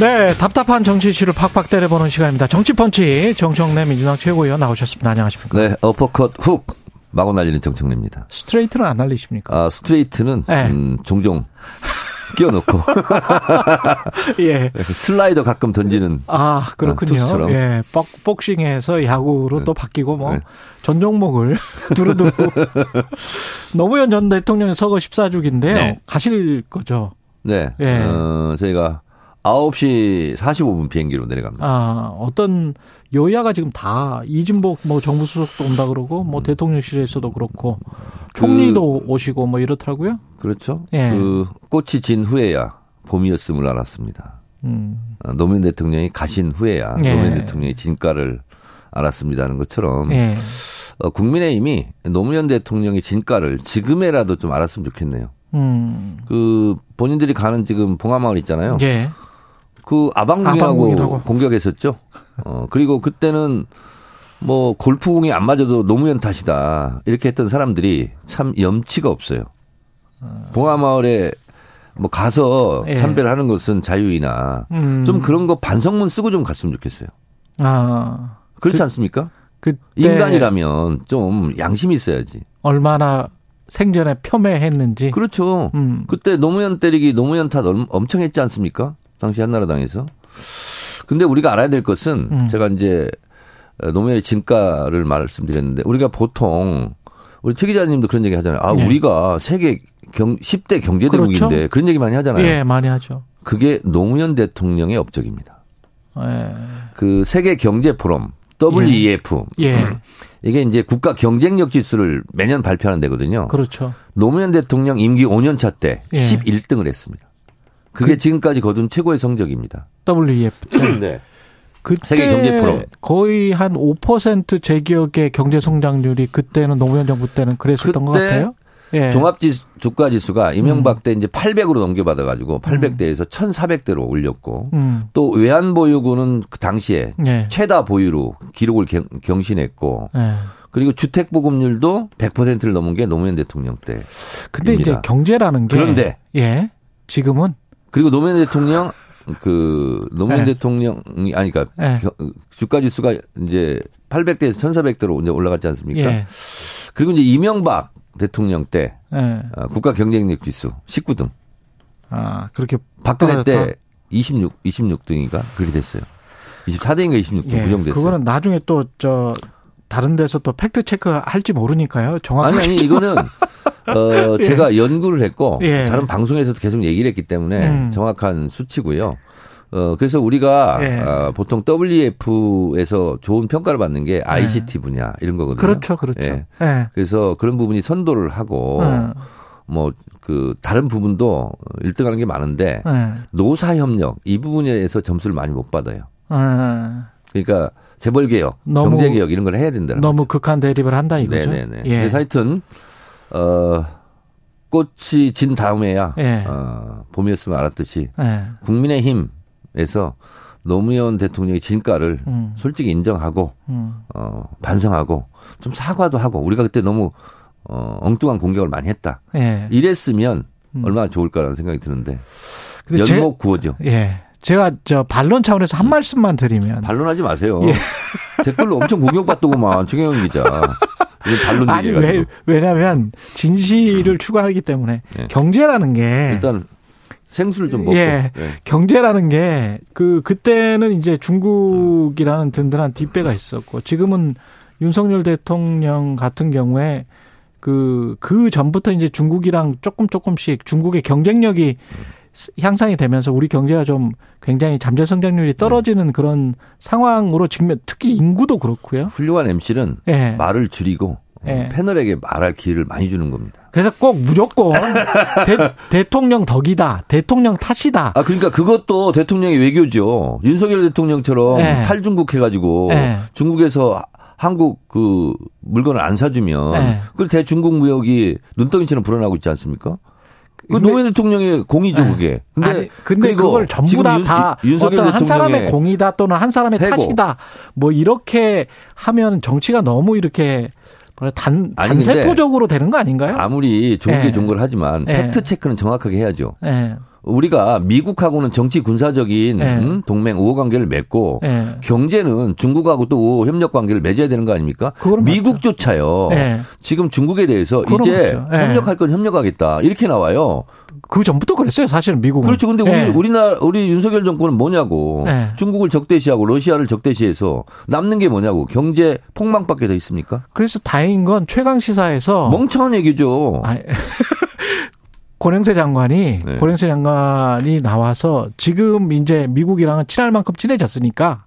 네, 답답한 정치 이슈를 팍팍 때려보는 시간입니다. 정치펀치 정청래 민주당 최고위원 나오셨습니다. 안녕하십니까? 네, 어퍼컷 훅 마구 날리는 정청래입니다. 스트레이트는 안 날리십니까? 아, 스트레이트는 네. 음, 종종 끼워놓고 예. 슬라이더 가끔 던지는 아, 그렇군요. 투수처럼. 예. 복, 복싱에서 야구로 또 바뀌고 뭐, 네. 전 종목을 두루두루. 노무현 전 대통령 서거 14주기인데, 네. 가실 거죠? 네, 예. 어, 저희가 9시 45분 비행기로 내려갑니다. 아, 어떤 여야가 지금 다 이진복 뭐 정부 수석도 온다 그러고, 뭐 대통령실에서도 그렇고, 총리도 오시고 뭐 이렇더라고요. 그렇죠. 예. 그 꽃이 진 후에야 봄이었음을 알았습니다. 음. 아, 노무현 대통령이 가신 후에야 예. 노무현 대통령의 진가를 알았습니다 하는 것처럼 예. 어, 국민의힘이 노무현 대통령의 진가를 지금에라도 좀 알았으면 좋겠네요. 음. 그 본인들이 가는 지금 봉화마을 있잖아요. 예. 그 아방궁이라고 아방궁이라고. 공격했었죠. 어 그리고 그때는 뭐 골프공이 안 맞아도 노무현 탓이다 이렇게 했던 사람들이 참 염치가 없어요. 봉화마을에 뭐 가서 예. 참배를 하는 것은 자유이나 음. 좀 그런 거 반성문 쓰고 좀 갔으면 좋겠어요. 아. 그렇지 그- 않습니까? 그때 인간이라면 좀 양심이 있어야지. 얼마나 생전에 폄훼했는지. 그렇죠. 음. 그때 노무현 때리기 노무현 탓 엄- 엄청 했지 않습니까? 당시 한나라당에서. 근데 우리가 알아야 될 것은 음. 제가 이제 노무현의 진가를 말씀드렸는데 우리가 보통 우리 최 기자님도 그런 얘기 하잖아요. 아, 네. 우리가 세계 경 10대 경제 대국인데 그렇죠. 그런 얘기 많이 하잖아요. 예, 많이 하죠. 그게 노무현 대통령의 업적입니다. 예. 그 세계 경제 포럼 WEF 예. 이게 이제 국가 경쟁력 지수를 매년 발표하는 데거든요. 그렇죠. 노무현 대통령 임기 5년 차때 예. 11등을 했습니다. 그게 지금까지 거둔 최고의 성적입니다. WEF 때. 네. 그때 세계 경제 포럼. 거의 한 5%제 기억의 경제 성장률이 그때는 노무현 정부 때는 그랬었던 것 같아요. 예. 종합지 주가 지수가 이명박 음. 때 이제 800으로 넘겨받아 가지고 800대에서 1,400대로 올렸고 음. 또 외환 보유고는 그 당시에 예. 최다 보유로 기록을 경, 경신했고 예. 그리고 주택 보급률도 100%를 넘은 게 노무현 대통령 때. 근데 이제. 경제라는 게 그런데 예. 지금은 그리고 노무현 대통령 그 노무현 네. 대통령이 아니 그러니까 예. 겨- 주가 지수가 이제 800대에서 1,400대로 이제 올라갔지 않습니까? 예. 그리고 이제 이명박 대통령 때 예. 어, 국가 경쟁력 지수 19등. 아, 그렇게 박근혜 떨어졌다. 때 26, 26등인가? 그렇게 됐어요. 24등인가 26등 예. 부정됐어요. 그거는 나중에 또 저 다른 데서 또 팩트 체크 할지 모르니까요. 정확하게 아니, 아니, 이거는, 어, 예. 제가 연구를 했고, 예. 다른 방송에서도 계속 얘기를 했기 때문에 음. 정확한 수치고요. 어, 그래서 우리가, 예. 어, 보통 WF에서 좋은 평가를 받는 게 ICT 분야, 이런 거거든요. 그렇죠. 그렇죠. 예. 예. 그래서 그런 부분이 선도를 하고, 음. 뭐, 그, 다른 부분도 1등 하는 게 많은데, 예. 노사 협력, 이 부분에서 점수를 많이 못 받아요. 예. 그러니까, 재벌 개혁, 너무- 경제 개혁 이런 걸 해야 된다는 너무 극한 대립을 한다 이거죠. 네네네. 예. 그래서 하여튼 어 꽃이 진 다음에야 예. 어, 봄이었으면 알았듯이 예. 국민의힘에서 노무현 대통령의 진가를 음. 솔직히 인정하고 음. 어 반성하고 좀 사과도 하고 우리가 그때 너무 어 엉뚱한 공격을 많이 했다. 예. 이랬으면 음. 얼마나 좋을까라는 생각이 드는데 연목 구호죠. 예. 제가 저 반론 차원에서 한 말씀만 드리면 반론하지 마세요. 예. 댓글로 엄청 공격받더구만 최경영 기자. 반론 아니 왜. 왜냐면 진실을 추구하기 때문에 예. 경제라는 게 일단 생수를 좀 먹고. 예. 예. 경제라는 게 그 그때는 이제 중국이라는 든든한 뒷배가 있었고 지금은 윤석열 대통령 같은 경우에 그, 그 전부터 이제 중국이랑 조금 조금씩 중국의 경쟁력이 향상이 되면서 우리 경제가 좀 굉장히 잠재 성장률이 떨어지는 그런 상황으로 직면, 특히 인구도 그렇고요. 훌륭한 MC는 예. 말을 줄이고 예. 패널에게 말할 기회를 많이 주는 겁니다. 그래서 꼭 무조건 대, 통령 덕이다, 대통령 탓이다. 아 그러니까 그것도 대통령의 외교죠. 윤석열 대통령처럼 네. 탈중국 해가지고 네. 중국에서 한국 그 물건을 안 사주면 네. 그 대중국 무역이 눈덩이처럼 불어나고 있지 않습니까? 그 근데- 노무현 대통령의 공이죠 네. 그게. 아니, 근데 그걸 전부 지금 다, 윤- 다 윤석열 어떤 한 사람의 공이다 또는 한 사람의 해고. 탓이다. 뭐 이렇게 하면 정치가 너무 이렇게 단, 근데 단세포적으로 되는 거 아닌가요? 아무리 좋은 네. 게 좋은 걸 하지만 네. 팩트 체크는 정확하게 해야죠. 예. 우리가 미국하고는 정치 군사적인 네. 음, 동맹 우호 관계를 맺고 예. 경제는 중국하고 또 우호 협력 관계를 맺어야 되는 거 아닙니까? 미국조차요. 예. 지금 중국에 대해서 이제. 예. 협력할 건 협력하겠다 이렇게 나와요. 그 전부터 그랬어요, 사실은 미국은. 그렇죠. 근데 우리 예. 우리나라 우리 윤석열 정권은 뭐냐고 네. 중국을 적대시하고 러시아를 적대시해서 남는 게 뭐냐고 경제 폭망밖에 더 있습니까? 그래서 다행인 건 최강 시사에서 멍청한 얘기죠. 어. 아, 고령세 장관이 네. 고령세 장관이 나와서 지금 이제 미국이랑은 친할 만큼 친해졌으니까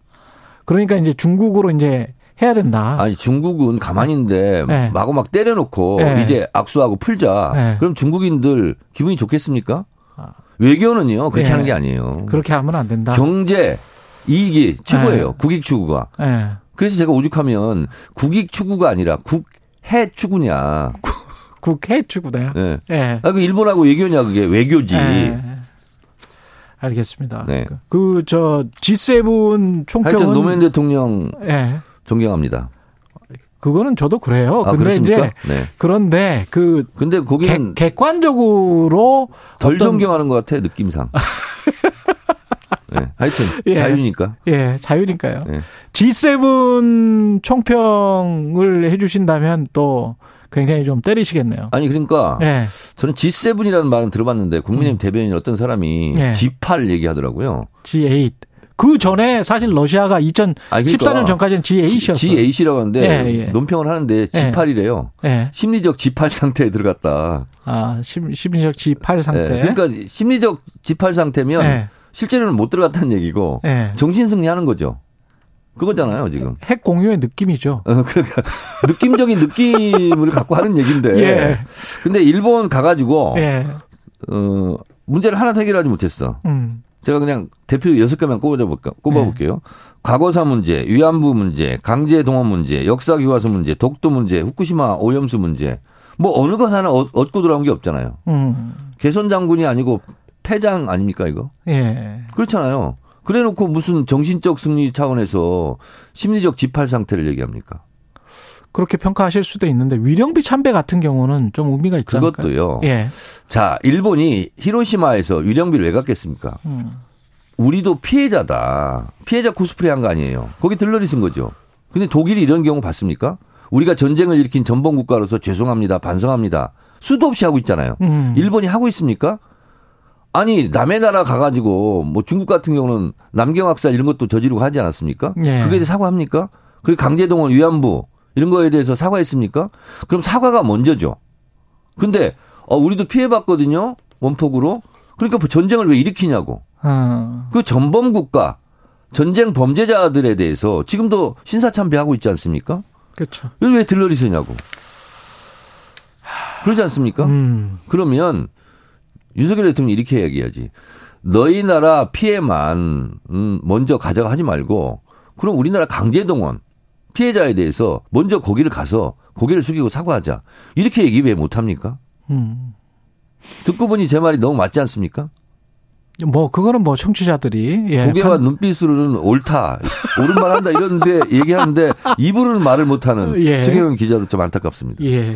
그러니까 이제 중국으로 이제 해야 된다. 아니 중국은 가만히 있는데 네. 마구 막 때려놓고 네. 이제 악수하고 풀자. 네. 그럼 중국인들 기분이 좋겠습니까? 아. 외교는요 그렇게 네. 하는 게 아니에요. 그렇게 하면 안 된다. 경제 이익이 최고예요. 네. 국익 추구가. 예. 그래서 제가 오죽하면 국익 추구가 아니라 국해 추구냐. 국회 추구다. 예. 예. 아, 그 일본하고 외교냐 그게 외교지. 예. 알겠습니다. 네. 그 저 G7 총평은 하여튼 노무현 대통령 예. 존경합니다. 그거는 저도 그래요. 아, 근데 그렇습니까? 이제 네. 그런데 그 근데 거기는 객, 관적으로 덜 어떤- 존경하는 것 같아 느낌상. 네. 하여튼 예. 자유니까. 예, 자유니까요. 네. G7 총평을 해주신다면 또 굉장히 좀 때리시겠네요. 아니 그러니까 예, 저는 G7이라는 말은 들어봤는데 국민의힘 대변인 어떤 사람이 음. 네. G8 얘기하더라고요. G8. 그 전에 사실 러시아가 2014년 아니, 그러니까 전까지는 G8이었어요. G8이라고 하는데 예, 예. 논평을 하는데 G8이래요. 예. 심리적 G8 상태에 들어갔다. 아, 심, 심리적 G8 상태. 예, 그러니까 심리적 G8 상태면 예. 실제로는 못 들어갔다는 얘기고 예. 정신 승리하는 거죠. 그거잖아요 지금. 핵 공유의 느낌이죠. 어, 그러니까 느낌적인 느낌을 갖고 하는 얘기인데. 예. 근데 일본 가가지고 예. 어, 문제를 하나 해결하지 못했어. 음. 제가 그냥 대표 여섯 개만 꼽아볼까, 네. 꼽아 볼게요. 과거사 문제, 위안부 문제, 강제 동원 문제, 역사 교과서 문제, 독도 문제, 후쿠시마 오염수 문제. 뭐 어느 것 하나 얻- 얻고 돌아온 게 없잖아요. 음. 개선 장군이 아니고 패장 아닙니까 이거? 예. 그렇잖아요. 그래놓고 무슨 정신적 승리 차원에서 심리적 지팔 상태를 얘기합니까? 그렇게 평가하실 수도 있는데 위령비 참배 같은 경우는 좀 의미가 있지 않을까요? 그것도요. 예. 자, 일본이 히로시마에서 위령비를 왜 갔겠습니까? 음. 우리도 피해자다. 피해자 코스프레 한 거 아니에요. 거기 들러리 쓴 거죠. 근데 독일이 이런 경우 봤습니까? 우리가 전쟁을 일으킨 전범 국가로서 죄송합니다. 반성합니다. 수도 없이 하고 있잖아요. 음. 일본이 하고 있습니까? 아니, 남의 나라 가가지고, 뭐 중국 같은 경우는 남경학살 이런 것도 저지르고 하지 않았습니까? 예. 그게 사과합니까? 그리고 강제동원 위안부 이런 거에 대해서 사과했습니까? 그럼 사과가 먼저죠. 근데, 어, 우리도 피해봤거든요. 원폭으로. 그러니까 뭐 전쟁을 왜 일으키냐고. 어. 그 전범 국가, 전쟁 범죄자들에 대해서 지금도 신사참배하고 있지 않습니까? 그렇죠. 왜 들러리 쓰냐고. 그러지 않습니까? 음. 그러면 윤석열 대통령이 이렇게 얘기해야지. 너희 나라 피해만 음, 먼저 가져가 하지 말고 그럼 우리나라 강제동원 피해자에 대해서 먼저 거기를 가서 고개를 숙이고 사과하자. 이렇게 얘기 왜 못합니까? 음. 듣고 보니 제 말이 너무 맞지 않습니까? 뭐 그거는 뭐 청취자들이 예. 고개와 판- 눈빛으로는 옳다, 옳은 말 한다 이런데 얘기하는데 입으로는 말을 못하는 예. 최경영 기자도 좀 안타깝습니다. 예.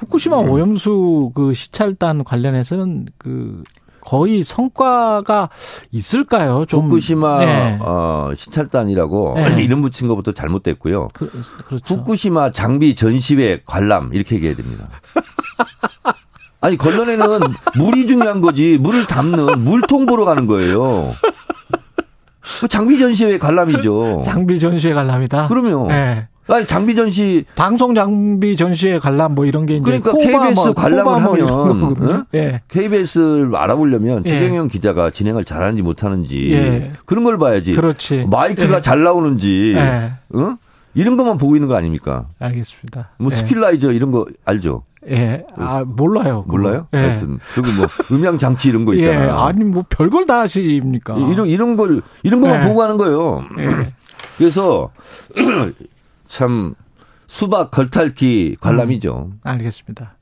후쿠시마 음. 오염수 그 시찰단 관련해서는 그 거의 성과가 있을까요? 좀 후쿠시마 네. 어, 시찰단이라고 네. 이름 붙인 것부터 잘못됐고요. 그, 그렇죠. 후쿠시마 장비 전시회 관람 이렇게 얘기해야 됩니다. 아니 건너에는 물이 중요한 거지 물을 담는 물통 보러 가는 거예요. 그 장비 전시회 관람이죠. 장비 전시회 관람이다. 그럼요. 예. 아니 장비 전시 방송 장비 전시회 관람 뭐 이런 게 이제 그러니까 KBS 뭐, 관람을 뭐 하면. 어? 예. KBS를 알아보려면 예. 최경영 기자가 진행을 잘하는지 못하는지 예. 그런 걸 봐야지. 그렇지. 마이크가 예. 잘 나오는지, 예. 어? 이런 것만 보고 있는 거 아닙니까? 알겠습니다. 뭐 예. 이퀄라이저 이런 거 알죠? 예. 아, 몰라요. 그거. 몰라요? 예. 하여튼 저기 뭐 음향 장치 이런 거 예. 있잖아요. 아니 뭐 별걸 다 하십니까? 이런 이런 걸 이런 것만 예. 보고 하는 거예요. 예. 그래서 참 수박 겉핥기 관람이죠. 알겠습니다.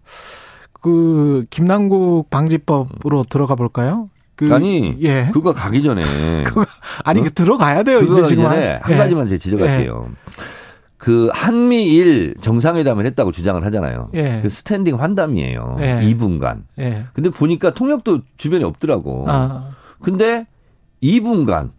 그 김남국 방지법으로 들어가 볼까요? 그 아니 예. 그거 가기 전에 아니 그 들어가야 돼요. 그거 이제 지금 전에 한 예. 가지만 제가 지적할게요. 그 한미일 정상회담을 했다고 주장을 하잖아요. 예. 그 스탠딩 환담이에요. 예. 2분간. 예. 근데 보니까 통역도 주변에 없더라고. 아. 근데 2분간 아.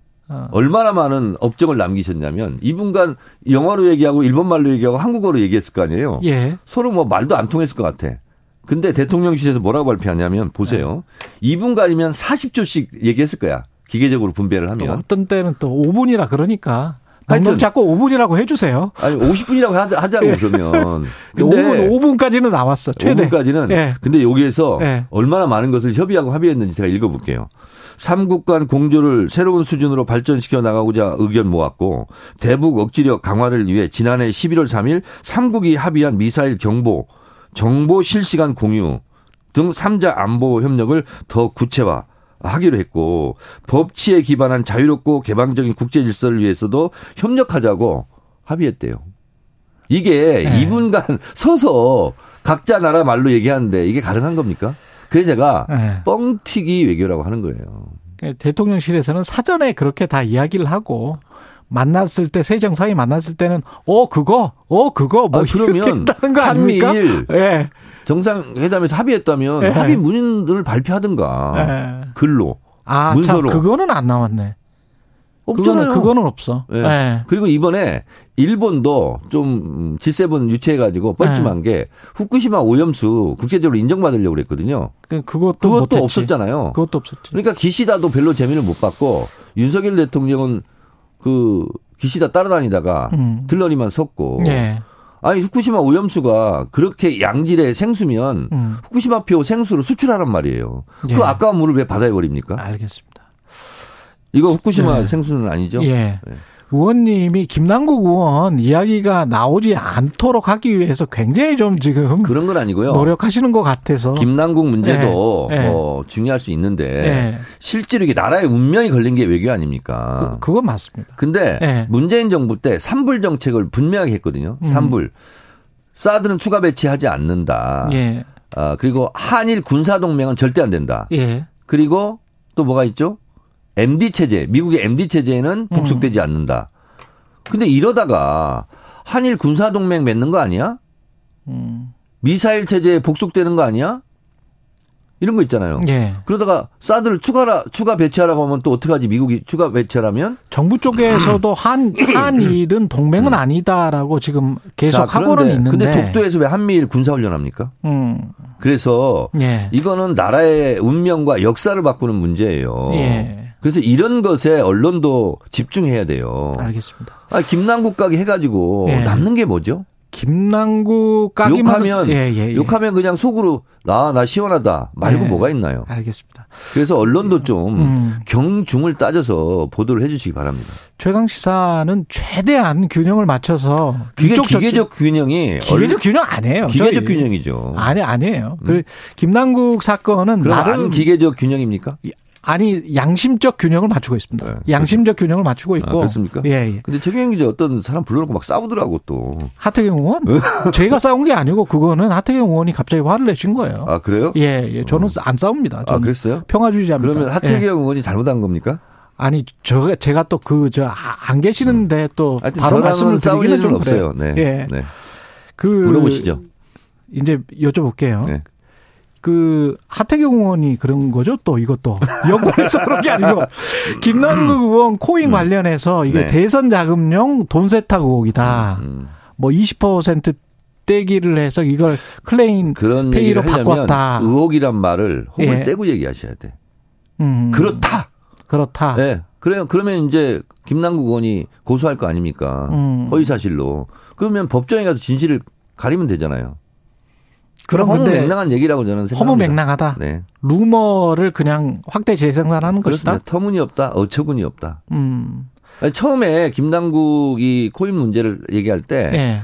얼마나 많은 업적을 남기셨냐면 2분간 영어로 얘기하고 일본말로 얘기하고 한국어로 얘기했을 거 아니에요. 예. 서로 뭐 말도 안 통했을 것 같아. 근데 대통령실에서 뭐라고 발표하냐면 보세요. 네. 2분간이면 40조씩 얘기했을 거야. 기계적으로 분배를 또 하면. 어떤 때는 또 5분이라 그러니까. 넉넉 잡고 5분이라고 해주세요. 아니 50분이라고 하자, 고 그러면. 근데 5분, 5분까지는 나왔어. 최대. 5분까지는 예. 근데 여기에서 예. 얼마나 많은 것을 협의하고 합의했는지 제가 읽어볼게요. 삼국 간 공조를 새로운 수준으로 발전시켜 나가고자 의견 모았고 대북 억지력 강화를 위해 지난해 11월 3일 삼국이 합의한 미사일 경보, 정보 실시간 공유 등 3자 안보 협력을 더 구체화 하기로 했고 법치에 기반한 자유롭고 개방적인 국제 질서를 위해서도 협력하자고 합의했대요. 이게 네. 2분간 서서 각자 나라 말로 얘기하는데 이게 가능한 겁니까? 그래서 제가 예. 뻥튀기 외교라고 하는 거예요. 대통령실에서는 사전에 그렇게 다 이야기를 하고 만났을 때 새 정상이 만났을 때는 어 그거 어 그거 뭐 아, 그러면 거 아닙니까? 한미일 예. 정상회담에서 합의했다면 예. 합의 문을 발표하든가 예. 글로 아, 참 문서로. 그거는 안 나왔네. 없잖아요. 그거는 그거는 없어. 예. 예. 그리고 이번에 일본도 좀 G7 유치해가지고 뻘쭘한 네. 게 후쿠시마 오염수 국제적으로 인정받으려고 그랬거든요. 그 그것도 그것도 못했지. 없었잖아요. 그것도 없었지. 그러니까 기시다도 별로 재미를 못 봤고 윤석열 대통령은 그 기시다 따라다니다가 음. 들러리만 섰고 예. 아니 후쿠시마 오염수가 그렇게 양질의 생수면 음. 후쿠시마표 생수를 수출하란 말이에요. 예. 그 아까운 물을 왜 바다에 버립니까? 알겠습니다. 이거 후쿠시마 예. 생수는 아니죠? 예. 네. 의원님이 김남국 의원 이야기가 나오지 않도록 하기 위해서 굉장히 좀 지금 그런 건 아니고요. 노력하시는 것 같아서. 김남국 문제도 예. 예. 뭐 중요할 수 있는데 예. 실제로 이게 나라의 운명이 걸린 게 외교 아닙니까? 그, 그건 맞습니다. 근데 예. 문재인 정부 때 산불 정책을 분명하게 했거든요. 음. 산불. 사드는 추가 배치하지 않는다. 예. 아, 그리고 한일 군사 동맹은 절대 안 된다. 예. 그리고 또 뭐가 있죠? MD 체제, 미국의 MD 체제에는 음. 복속되지 않는다. 근데 이러다가 한일 군사 동맹 맺는 거 아니야? 음. 미사일 체제에 복속되는 거 아니야? 이런 거 있잖아요. 예. 그러다가 사드를 추가라 추가 배치하라고 하면 또 어떡하지? 미국이 추가 배치하라면? 정부 쪽에서도 한, 한일은 동맹은 아니다라고 지금 계속 하고는 있는데. 근데 독도에서 왜 한미일 군사 훈련 합니까? 음. 그래서 예. 이거는 나라의 운명과 역사를 바꾸는 문제예요. 예. 그래서 이런 것에 언론도 집중해야 돼요. 알겠습니다. 아, 김남국 가게 해가지고 예. 남는 게 뭐죠? 김남국 까기만 욕하면 예, 예, 예. 욕하면 그냥 속으로 나나 시원하다 말고 예. 뭐가 있나요? 알겠습니다. 그래서 언론도 좀 음. 경중을 따져서 보도를 해주시기 바랍니다. 최강 시사는 최대한 균형을 맞춰서 그게 이쪽 저쪽- 기계적 균형이 기계적 균형 아니에요. 기계적 균형이죠. 아니 아니에요. 그 김남국 사건은 나름 안 기계적 균형입니까? 아니 양심적 균형을 맞추고 있습니다. 네, 양심적 균형을 맞추고 있고. 아, 그렇습니까? 예, 예. 근데 최경영 기자 어떤 사람 불러놓고 막 싸우더라고 또. 하태경 의원 제가 싸운 게 아니고 그거는 하태경 의원이 갑자기 화를 내신 거예요. 아 그래요? 예, 예. 저는 안 싸웁니다. 아 그랬어요? 평화주의자입니다. 그러면 예. 하태경 의원이 잘못한 겁니까? 아니 저 제가 또 그 저 안 계시는데 또 음. 하여튼 바로 말씀을 드리기는 좀 없어요. 그래요. 네. 예. 네. 그 물어보시죠. 이제 여쭤볼게요. 네. 그 하태경 의원이 그런 거죠? 또 이것도 여권에서 그런 게 아니고 김남국 의원 코인 관련해서 이게 음. 네. 대선 자금용 돈 세탁 의혹이다. 음. 뭐20% 떼기를 해서 이걸 클레임 그런 페이로 바꿨다. 의혹이란 말을 홈을 예. 떼고 얘기하셔야 돼. 음, 그렇다. 그렇다. 네. 그래요. 그러면 이제 김남국 의원이 고소할 거 아닙니까? 음. 허위 사실로. 그러면 법정에 가서 진실을 가리면 되잖아요. 그럼 허무 맹랑한 얘기라고 저는 생각합니다. 허무 맹랑하다. 네. 루머를 그냥 확대 재생산하는 것이다. 그렇습니다. 터무니없다. 어처구니 없다. 음. 아니, 처음에 김남국이 코인 문제를 얘기할 때 예.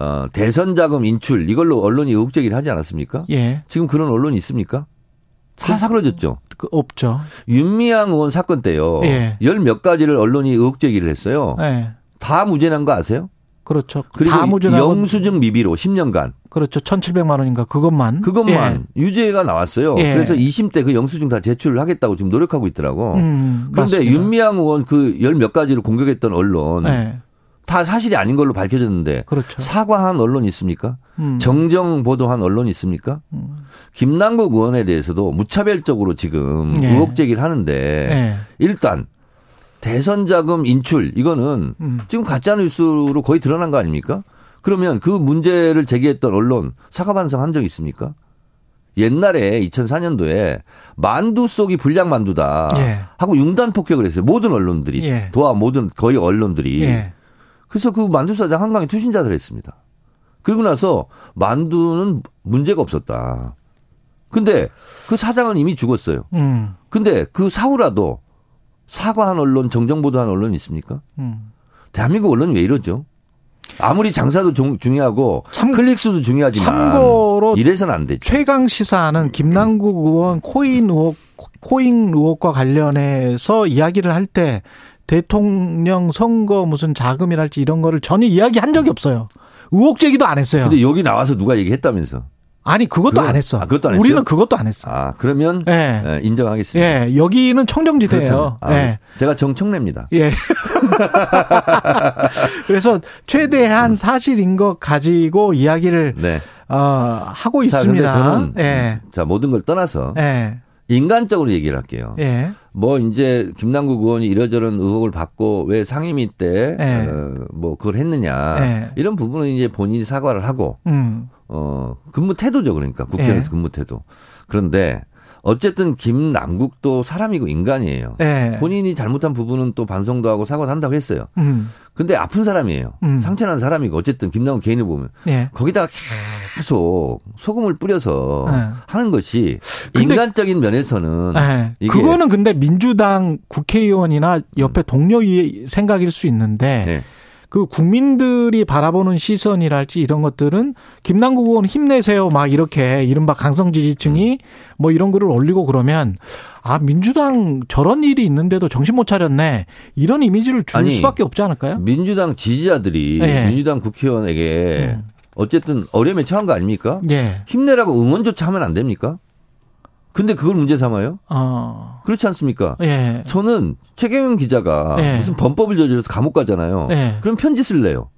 어, 대선 자금 인출 이걸로 언론이 의혹 제기를 하지 않았습니까? 예. 지금 그런 언론이 있습니까? 다 사그러졌죠. 그 없죠. 윤미향 의원 사건 때요. 예. 열몇 가지를 언론이 의혹 제기를 했어요. 예. 다 무죄난 거 아세요? 그렇죠. 그리고 영수증 미비로 10년간 그렇죠. 1,700만 원인가 그것만. 그것만 유죄가 나왔어요. 예. 그래서 2심 때 그 영수증 다 제출을 하겠다고 지금 노력하고 있더라고. 예. 음, 그런데 맞습니다. 윤미향 의원 그 열 몇 가지를 공격했던 언론 예. 다 사실이 아닌 걸로 밝혀졌는데 그렇죠. 사과한 언론 있습니까? 음. 정정 보도한 언론 있습니까? 음. 김남국 의원에 대해서도 무차별적으로 지금 예. 의혹 제기를 하는데 예. 일단 대선 자금 인출 이거는 음. 지금 가짜 뉴스로 거의 드러난 거 아닙니까? 그러면 그 문제를 제기했던 언론 사과 반성한 적 있습니까? 옛날에 2004년도에 만두 속이 불량 만두다 예. 하고 융단 폭격을 했어요. 모든 언론들이 예. 도와 모든 거의 언론들이 예. 그래서 그 만두 사장 한강에 투신자들 했습니다. 그리고 나서 만두는 문제가 없었다. 근데 그 사장은 이미 죽었어요. 음. 근데 그 사후라도 사과한 언론, 정정 보도한 언론이 있습니까? 음. 대한민국 언론이 왜 이러죠? 아무리 장사도 중, 중요하고 참- 클릭 수도 중요하지만 참고로 이래서는 안 되죠. 최강 시사는 김남국 의원 코인 의혹 코인 의혹과 관련해서 이야기를 할 때 대통령 선거 무슨 자금이랄지 이런 거를 전혀 이야기한 적이 없어요. 의혹 제기도 안 했어요. 근데 여기 나와서 누가 얘기했다면서? 아니 그것도 그건- 안 했어. 아, 그것도 안 했어요? 우리는 그것도 안 했어. 아 그러면 예. 예, 인정하겠습니다. 예, 여기는 청정지대예요. 아, 예. 제가 정청래입니다. 예. 그래서 최대한 사실인 것 가지고 이야기를 네. 어, 하고 있습니다. 저는 예. 자 모든 걸 떠나서 예. 인간적으로 얘기를 할게요. 예. 뭐 이제 김남국 의원이 이러저런 의혹을 받고 왜 상임위 때 예. 어, 뭐 그걸 했느냐 예. 이런 부분은 이제 본인이 사과를 하고 음. 어 근무 태도죠 그러니까 국회에서 예. 근무 태도. 그런데 어쨌든 김남국도 사람이고 인간이에요. 예. 본인이 잘못한 부분은 또 반성도 하고 사과도 한다고 했어요. 음. 근데 아픈 사람이에요. 음. 상처난 사람이고 어쨌든 김남국 개인을 보면 예. 거기다가 계속 소금을 뿌려서 예. 하는 것이 인간적인 면에서는 예. 그거는 근데 민주당 국회의원이나 옆에 동료의 생각일 수 있는데 네. 그 국민들이 바라보는 시선이랄지 이런 것들은 김남국 의원 힘내세요 막 이렇게 이른바 강성 지지층이 음. 뭐 이런 글을 올리고 그러면 아 민주당 저런 일이 있는데도 정신 못 차렸네 이런 이미지를 줄 아니, 수밖에 없지 않을까요? 민주당 지지자들이 예. 민주당 국회의원에게 음. 어쨌든 어려움에 처한 거 아닙니까? 예. 힘내라고 응원조차 하면 안 됩니까? 근데 그걸 문제 삼아요? 어. 그렇지 않습니까? 예. 저는 최경영 기자가 예. 무슨 범법을 저질러서 감옥 가잖아요. 예. 그럼 편지 쓸래요.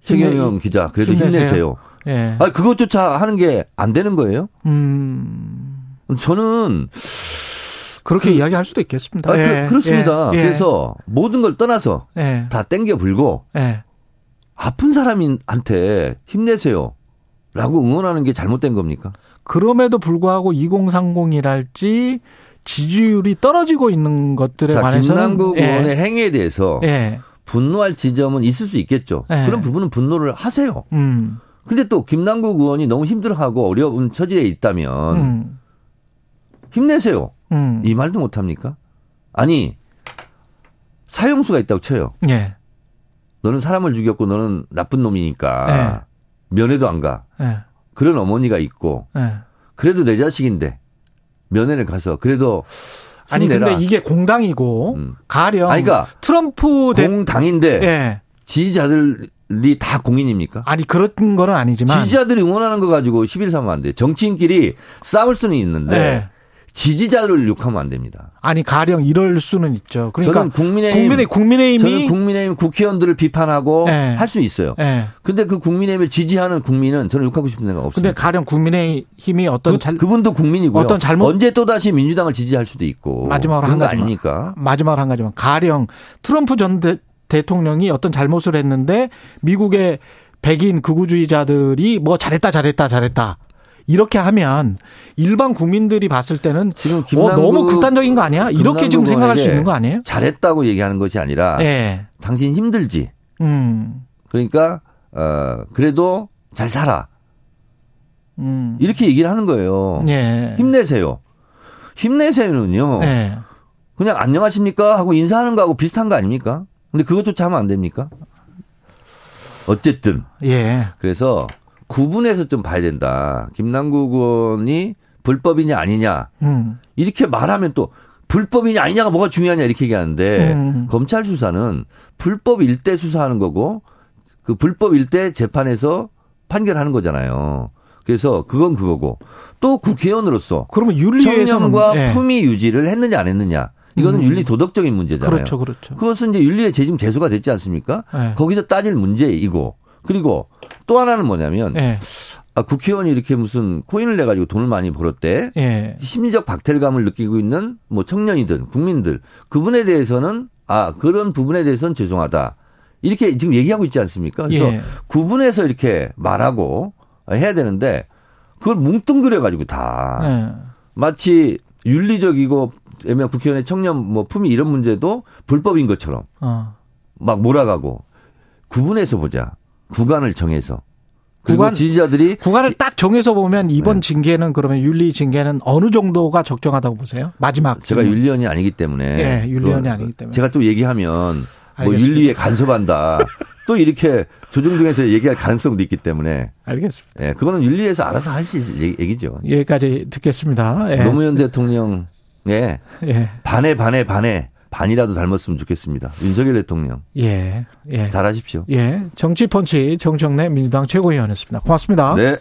힘내- 최경영 기자 그래도 힘내세요. 힘내세요. 예. 아 그것조차 하는 게 안 되는 거예요? 음. 저는 그렇게 그- 이야기할 수도 있겠습니다. 아, 예. 그, 렇습니다 예. 그래서 모든 걸 떠나서 예. 다 땡겨 불고 예. 아픈 사람한테 힘내세요. 라고 응원하는 게 잘못된 겁니까? 그럼에도 불구하고 2030이랄지 지지율이 떨어지고 있는 것들에 자, 관해서는 김남국 예. 의원의 행위에 대해서 예. 분노할 지점은 있을 수 있겠죠. 예. 그런 부분은 분노를 하세요. 음. 근데 또 김남국 의원이 너무 힘들어하고 어려운 처지에 있다면 음. 힘내세요. 음. 이 말도 못 합니까? 아니 사형수가 있다고 쳐요. 예. 너는 사람을 죽였고 너는 나쁜 놈이니까 네. 면회도 안 가. 예. 그런 어머니가 있고 예. 그래도 내 자식인데 면회를 가서 그래도 아니 힘내라. 근데 이게 공당이고 음. 가령 아니, 그러니까 트럼프 대 공당인데 예. 지지자들이 다 공인입니까? 아니 그런 거는 아니지만 지지자들이 응원하는 거 가지고 11삼으면 안 돼. 정치인끼리 싸울 수는 있는데 예. 지지자들을 욕하면 안 됩니다. 아니 가령 이럴 수는 있죠. 그러니까 저는 국민의힘 국민의 국민의힘이 저는 국민의힘 국회의원들을 비판하고 예. 할수 있어요. 예. 근데 그 국민의힘을 지지하는 국민은 저는 욕하고 싶은 생각 근데 없습니다. 가령 국민의힘이 어떤 그, 잘 그분도 국민이고요. 어떤 잘못- 언제 또 다시 민주당을 지지할 수도 있고 마지막으로 한거 가지만. 아닙니까? 마지막으로 한 가지만 가령 트럼프 전 대, 대통령이 어떤 잘못을 했는데 미국의 백인 극우주의자들이 뭐 잘했다 잘했다 잘했다 이렇게 하면 일반 국민들이 봤을 때는 지금 어, 김남국 너무 극단적인 거 아니야? 이렇게 지금 생각할 수 있는 거 아니에요? 잘했다고 얘기하는 것이 아니라 예. 당신 힘들지. 음. 그러니까 어 그래도 잘 살아. 음. 이렇게 얘기를 하는 거예요. 예. 힘내세요. 힘내세요는요. 예. 그냥 안녕하십니까 하고 인사하는 거하고 비슷한 거 아닙니까? 근데 그것조차 하면 안 됩니까? 어쨌든 예. 그래서 구분해서 좀 봐야 된다. 김남국 의원이 불법이냐 아니냐 음. 이렇게 말하면 또 불법이냐 아니냐가 뭐가 중요하냐 이렇게 얘기하는데 음. 검찰 수사는 불법일 때 수사하는 거고 그 불법일 때 재판에서 판결하는 거잖아요. 그래서 그건 그거고 또 국회의원으로서 그러면 윤리위에서는 청렴과 예. 품위 유지를 했느냐 안 했느냐 이거는 음. 윤리 도덕적인 문제잖아요. 그렇죠, 그렇죠. 그것은 이제 윤리에 지금 제소가 됐지 않습니까? 예. 거기서 따질 문제이고 그리고 또 하나는 뭐냐면 예. 아, 국회의원이 이렇게 무슨 코인을 내 가지고 돈을 많이 벌었대. 예. 심리적 박탈감을 느끼고 있는 뭐 청년이든 국민들 그분에 대해서는 아 그런 부분에 대해서는 죄송하다 이렇게 지금 얘기하고 있지 않습니까? 그래서 예. 구분해서 이렇게 말하고 해야 되는데 그걸 뭉뚱그려 가지고 다 예. 마치 윤리적이고 애매한 국회의원의 청년 뭐 품위 이런 문제도 불법인 것처럼 어. 막 몰아가고 구분해서 보자 구간을 정해서 구간- 지지자들이 구간을 딱 정해서 보면 이번 네. 징계는 그러면 윤리 징계는 어느 정도가 적정하다고 보세요? 마지막 제가. 윤리원이 아니기 때문에 예, 윤리원이 아니기 때문에. 제가 또 얘기하면 뭐 알겠습니다. 윤리에 간섭한다 또 이렇게 조중동에서 얘기할 가능성도 있기 때문에 알겠습니다. 예, 그거는 윤리에서 알아서 하실 얘기죠. 여기까지 듣겠습니다. 예. 노무현 대통령의 예. 반에 반에 반에 반이라도 닮았으면 좋겠습니다. 윤석열 대통령 예. 예. 잘하십시오. 예. 정치 펀치 정청래 민주당 최고위원이었습니다. 고맙습니다. 네.